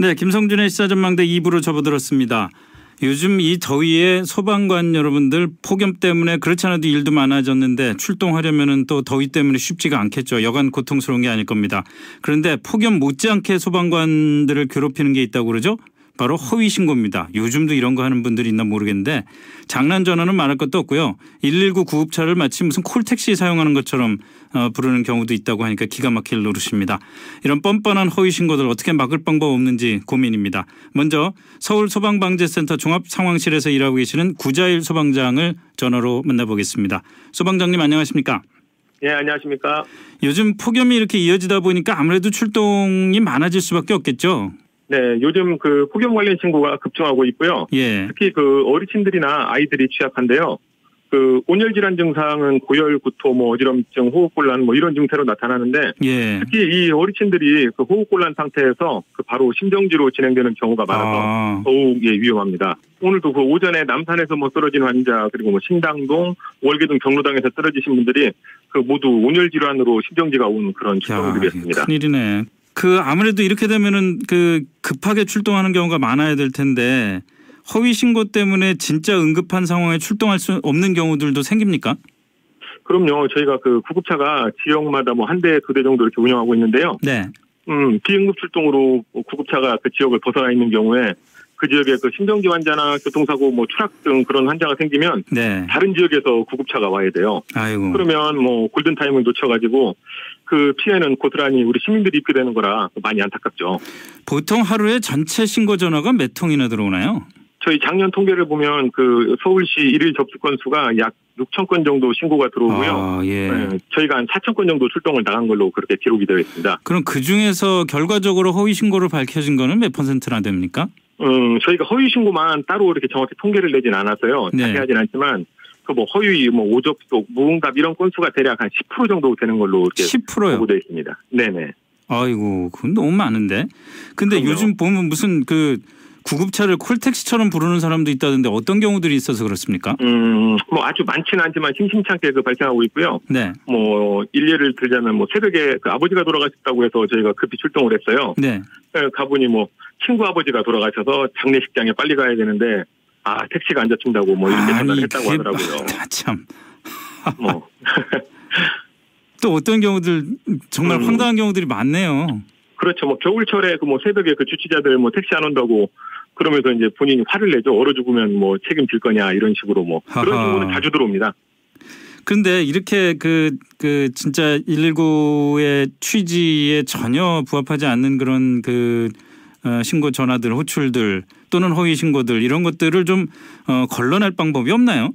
네, 김성준의 시사전망대 2부로 접어들었습니다. 요즘 이 더위에 소방관 여러분들 폭염 때문에 그렇지 않아도 일도 많아졌는데 출동하려면은 또 더위 때문에 쉽지가 않겠죠. 여간 고통스러운 게 아닐 겁니다. 그런데 폭염 못지않게 소방관들을 괴롭히는 게 있다고 그러죠. 바로 허위 신고입니다. 요즘도 이런 거 하는 분들이 있나 모르겠는데 장난 전화는 말할 것도 없고요. 119 구급차를 마치 무슨 콜택시 사용하는 것처럼 어, 부르는 경우도 있다고 하니까 기가 막힐 노릇입니다. 이런 뻔뻔한 허위 신고들 어떻게 막을 방법 없는지 고민입니다. 먼저 서울 소방방재센터 종합 상황실에서 일하고 계시는 구자일 소방장을 전화로 만나보겠습니다. 소방장님 안녕하십니까? 예, 안녕하십니까? 요즘 폭염이 이렇게 이어지다 보니까 아무래도 출동이 많아질 수밖에 없겠죠. 네, 요즘 그 폭염 관련 신고가 급증하고 있고요. 예. 특히 그 어르신들이나 아이들이 취약한데요. 그 온열 질환 증상은 고열, 구토, 뭐 어지럼증, 호흡곤란 뭐 이런 증세로 나타나는데 예. 특히 이 어르신들이 그 호흡곤란 상태에서 그 바로 심정지로 진행되는 경우가 많아서 아, 더욱 예, 위험합니다. 오늘도 그 오전에 남산에서 뭐 쓰러진 환자 그리고 뭐 신당동, 월계동 경로당에서 쓰러지신 분들이 그 모두 온열 질환으로 심정지가 온 그런 야, 출동들이었습니다. 큰일이네. 그 아무래도 이렇게 되면은 그 급하게 출동하는 경우가 많아야 될 텐데 허위 신고 때문에 진짜 응급한 상황에 출동할 수 없는 경우들도 생깁니까? 그럼요. 저희가 그 구급차가 지역마다 뭐 한 대, 두 대 정도 이렇게 운영하고 있는데요. 네. 음, 비응급 출동으로 구급차가 그 지역을 벗어나 있는 경우에 그 지역에 그 심정지 환자나 교통사고 뭐 추락 등 그런 환자가 생기면 네. 다른 지역에서 구급차가 와야 돼요. 아이고. 그러면 뭐 골든타임을 놓쳐가지고 그 피해는 고스란히 우리 시민들이 입게 되는 거라 많이 안타깝죠. 보통 하루에 전체 신고 전화가 몇 통이나 들어오나요? 저희 작년 통계를 보면 그 서울시 일일 접수 건수가 약 6천 건 정도 신고가 들어오고요. 아, 예. 네, 저희가 한 4천 건 정도 출동을 나간 걸로 그렇게 기록이 되어 있습니다. 그럼 그 중에서 결과적으로 허위 신고로 밝혀진 거는 몇 퍼센트나 됩니까? 음, 저희가 허위 신고만 따로 이렇게 정확히 통계를 내진 않아서요. 네. 자세하진 않지만 그뭐 허위, 뭐 오접속, 무응답 이런 건수가 대략 한 10% 정도 되는 걸로 이렇게 10%요. 보고되어 있습니다. 네네. 아이고, 그건 너무 많은데. 근데 그럼요. 요즘 보면 무슨 그 구급차를 콜택시처럼 부르는 사람도 있다던데 어떤 경우들이 있어서 그렇습니까? 음, 뭐 아주 많지는 않지만 심심찮게 그 발생하고 있고요. 네. 뭐 일례를 들자면 뭐 새벽에 그 아버지가 돌아가셨다고 해서 저희가 급히 출동을 했어요. 네. 예, 가보니 뭐 친구 아버지가 돌아가셔서 장례식장에 빨리 가야 되는데 아 택시가 안 잡힌다고 뭐 이렇게 전화를 했다고 하더라고요. 아, 참. 뭐 또 어떤 경우들 정말 음. 황당한 경우들이 많네요. 그렇죠. 뭐 겨울철에 그 뭐 새벽에 그 주치자들 뭐 택시 안 온다고 그러면서 이제 본인이 화를 내죠. 얼어 죽으면 뭐 책임질 거냐 이런 식으로 뭐 그런 하하. 식으로 자주 들어옵니다. 그런데 이렇게 그, 그 진짜 119의 취지에 전혀 부합하지 않는 그런 그 어, 신고 전화들, 호출들 또는 허위 신고들 이런 것들을 좀 어, 걸러낼 방법이 없나요?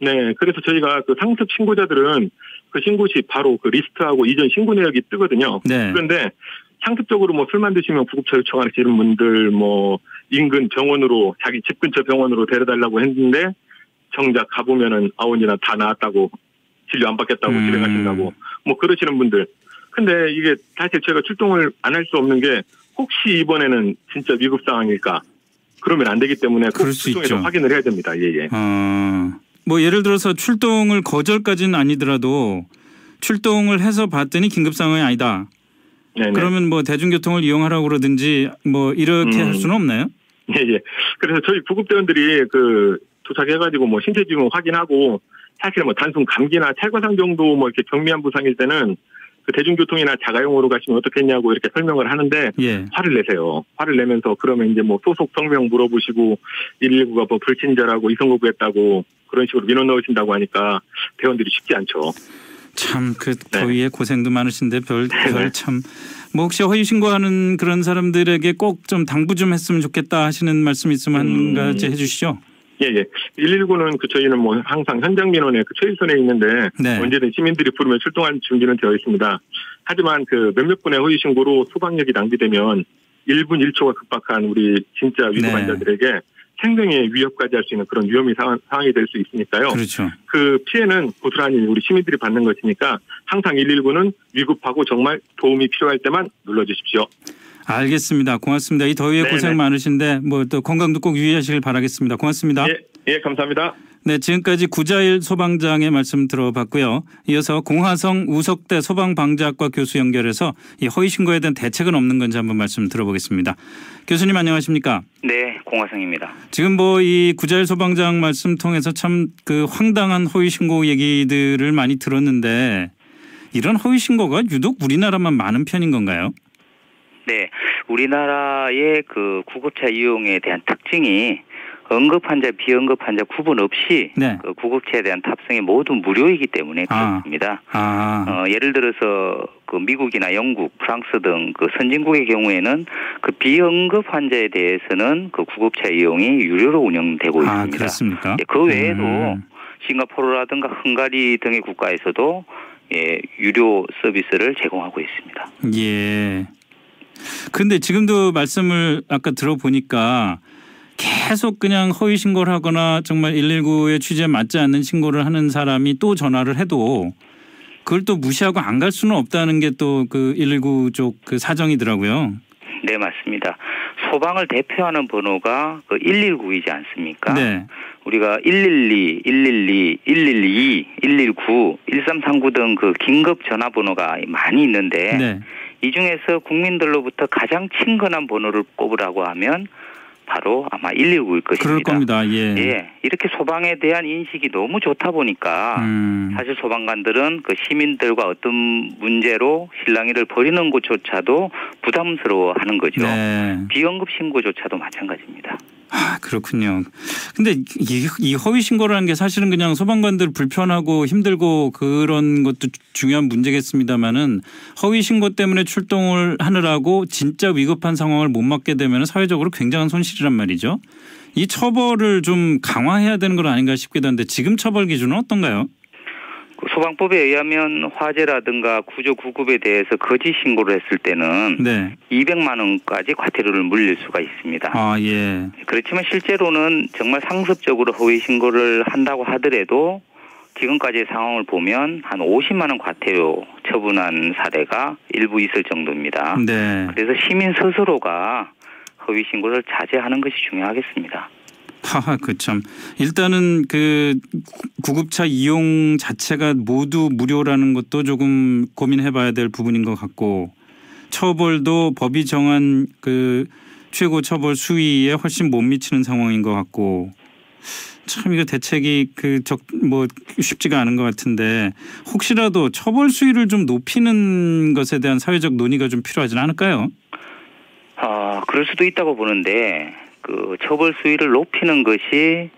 네, 그래서 저희가 그 상습 신고자들은 그 신고 시 바로 그 리스트하고 이전 신고 내역이 뜨거든요. 네. 그런데 상습적으로 뭐 술만 드시면 구급차 요청하시는 분들 뭐 인근 병원으로 자기 집 근처 병원으로 데려달라고 했는데 정작 가보면은 아원이나 다 나았다고 진료 안 받겠다고 음. 집에 가신다고 뭐 그러시는 분들. 근데 이게 사실 제가 출동을 안 할 수 없는 게 혹시 이번에는 진짜 위급 상황일까? 그러면 안 되기 때문에 꼭 그럴 수 있죠. 확인을 해야 됩니다. 예, 예. 어, 뭐 예를 들어서 출동을 거절까지는 아니더라도 출동을 해서 봤더니 긴급 상황이 아니다. 네네. 그러면 뭐 대중교통을 이용하라고 그러든지 뭐 이렇게 음. 할 수는 없나요? 예, 예. 그래서 저희 구급대원들이 그 도착해가지고 뭐 신체 지문 확인하고 사실 뭐 단순 감기나 찰과상 정도 뭐 이렇게 경미한 부상일 때는 그 대중교통이나 자가용으로 가시면 어떻겠냐고 이렇게 설명을 하는데 예. 화를 내세요. 화를 내면서 그러면 이제 뭐 소속 성명 물어보시고 119가 뭐 불친절하고 이성거부했다고 그런 식으로 민원 넣으신다고 하니까 대원들이 쉽지 않죠. 참그 네. 더위에 고생도 많으신데 별 별 참 뭐 혹시 허위 신고하는 그런 사람들에게 꼭 좀 당부 좀 했으면 좋겠다 하시는 말씀 있으면 한 음. 가지 해주시죠. 예, 예. 119는 그 저희는 뭐 항상 현장 민원에 그 최일선에 있는데 네. 언제든 시민들이 부르면 출동할 준비는 되어 있습니다. 하지만 그 몇몇 분의 허위 신고로 소방력이 낭비되면 1분 1초가 급박한 우리 진짜 위급 네. 환자들에게 생명의 위협까지 할 수 있는 그런 위험이 상황, 상황 이 될 수 있으니까요. 그렇죠. 그 피해는 고스란히 우리 시민들이 받는 것이니까 항상 119는 위급하고 정말 도움이 필요할 때만 눌러주십시오. 알겠습니다. 고맙습니다. 이 더위에 네네. 고생 많으신데 뭐 또 건강도 꼭 유의하시길 바라겠습니다. 고맙습니다. 예, 예, 감사합니다. 네, 지금까지 구자일 소방장의 말씀 들어봤고요. 이어서 공화성 우석대 소방방재학과 교수 연결해서 이 허위 신고에 대한 대책은 없는 건지 한번 말씀 들어보겠습니다. 교수님 안녕하십니까? 네, 공화성입니다. 지금 뭐 이 구자일 소방장 말씀 통해서 참 그 황당한 허위 신고 얘기들을 많이 들었는데 이런 허위 신고가 유독 우리나라만 많은 편인 건가요? 네, 우리나라의 그 구급차 이용에 대한 특징이 응급 환자, 비응급 환자 구분 없이 네. 그 구급차에 대한 탑승이 모두 무료이기 때문에 아. 그렇습니다. 아, 어, 예를 들어서 그 미국이나 영국, 프랑스 등 그 선진국의 경우에는 그 비응급 환자에 대해서는 그 구급차 이용이 유료로 운영되고 아 있습니다. 그렇습니까? 예, 그 외에도 음. 싱가포르라든가 헝가리 등의 국가에서도 예, 유료 서비스를 제공하고 있습니다. 예. 근데 지금도 말씀을 아까 들어보니까 계속 그냥 허위 신고를 하거나 정말 119의 취지에 맞지 않는 신고를 하는 사람이 또 전화를 해도 그걸 또 무시하고 안 갈 수는 없다는 게 또 그 119 쪽 그 사정이더라고요. 네, 맞습니다. 소방을 대표하는 번호가 그 119이지 않습니까? 네. 우리가 112, 112, 112, 119, 1339 등 그 긴급 전화번호가 많이 있는데 네. 이 중에서 국민들로부터 가장 친근한 번호를 꼽으라고 하면 바로 아마 119일 것입니다. 그럴 겁니다. 예. 예, 이렇게 소방에 대한 인식이 너무 좋다 보니까 음. 사실 소방관들은 그 시민들과 어떤 문제로 실랑이를 벌이는 것조차도 부담스러워하는 거죠. 네. 비응급 신고조차도 마찬가지입니다. 아, 그렇군요. 근데 이, 이 허위 신고라는 게 사실은 그냥 소방관들 불편하고 힘들고 그런 것도 중요한 문제겠습니다만은 허위 신고 때문에 출동을 하느라고 진짜 위급한 상황을 못 맞게 되면 사회적으로 굉장한 손실이란 말이죠. 이 처벌을 좀 강화해야 되는 건 아닌가 싶기도 한데 지금 처벌 기준은 어떤가요? 그 소방법에 의하면 화재라든가 구조 구급에 대해서 거짓 신고를 했을 때는 네. 200만 원까지 과태료를 물릴 수가 있습니다. 아, 예. 그렇지만 실제로는 정말 상습적으로 허위 신고를 한다고 하더라도 지금까지의 상황을 보면 한 50만 원 과태료 처분한 사례가 일부 있을 정도입니다. 네. 그래서 시민 스스로가 허위 신고를 자제하는 것이 중요하겠습니다. 하하, 그 참. 일단은 그 구- 구급차 이용 자체가 모두 무료라는 것도 조금 고민해 봐야 될 부분인 것 같고 처벌도 법이 정한 그 최고 처벌 수위에 훨씬 못 미치는 상황인 것 같고 참 이거 대책이 그 적 뭐 쉽지가 않은 것 같은데 혹시라도 처벌 수위를 좀 높이는 것에 대한 사회적 논의가 좀 필요하진 않을까요? 아, 그럴 수도 있다고 보는데 그 처벌 수위를 높이는 것이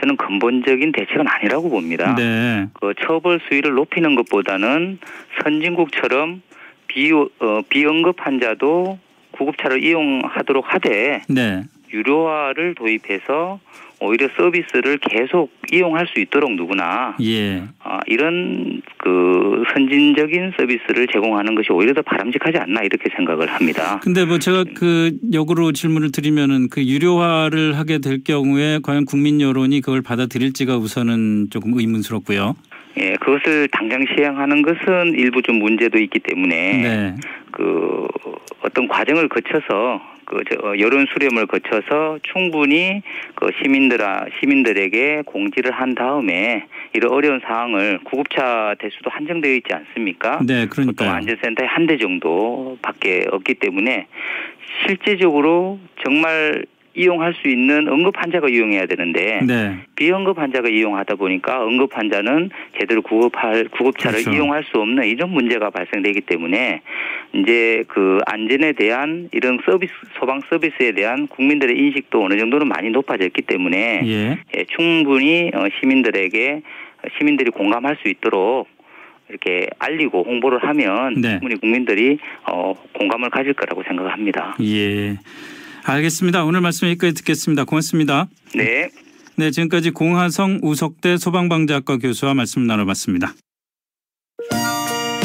저는 근본적인 대책은 아니라고 봅니다. 네. 그 처벌 수위를 높이는 것보다는 선진국처럼 비, 어, 비응급 환자도 구급차를 이용하도록 하되 네. 유료화를 도입해서 오히려 서비스를 계속 이용할 수 있도록 누구나 예. 아, 이런 그 선진적인 서비스를 제공하는 것이 오히려 더 바람직하지 않나 이렇게 생각을 합니다. 근데 뭐 제가 그 역으로 질문을 드리면은 그 유료화를 하게 될 경우에 과연 국민 여론이 그걸 받아들일지가 우선은 조금 의문스럽고요. 예, 그것을 당장 시행하는 것은 일부 좀 문제도 있기 때문에 네. 그 어떤 과정을 거쳐서 그저 여론 수렴을 거쳐서 충분히 그 시민들아 시민들에게 공지를 한 다음에 이런 어려운 상황을 구급차 대수도 한정되어 있지 않습니까? 네, 보통 그러니까요. 안전센터에 한 대 정도밖에 없기 때문에 실제적으로 정말 이용할 수 있는 응급 환자가 이용해야 되는데 네. 비응급 환자가 이용하다 보니까 응급 환자는 제대로 구급할 구급차를 그렇죠. 이용할 수 없는 이런 문제가 발생되기 때문에 이제 그 안전에 대한 이런 서비스 소방 서비스에 대한 국민들의 인식도 어느 정도는 많이 높아졌기 때문에 예. 예, 충분히 어, 시민들에게 시민들이 공감할 수 있도록 이렇게 알리고 홍보를 하면 네. 충분히 국민들이 어, 공감을 가질 거라고 생각합니다. 예. 알겠습니다. 오늘 말씀 여기까지 듣겠습니다. 고맙습니다. 네. 네, 지금까지 공하성 우석대 소방방재학과 교수와 말씀 나눠봤습니다.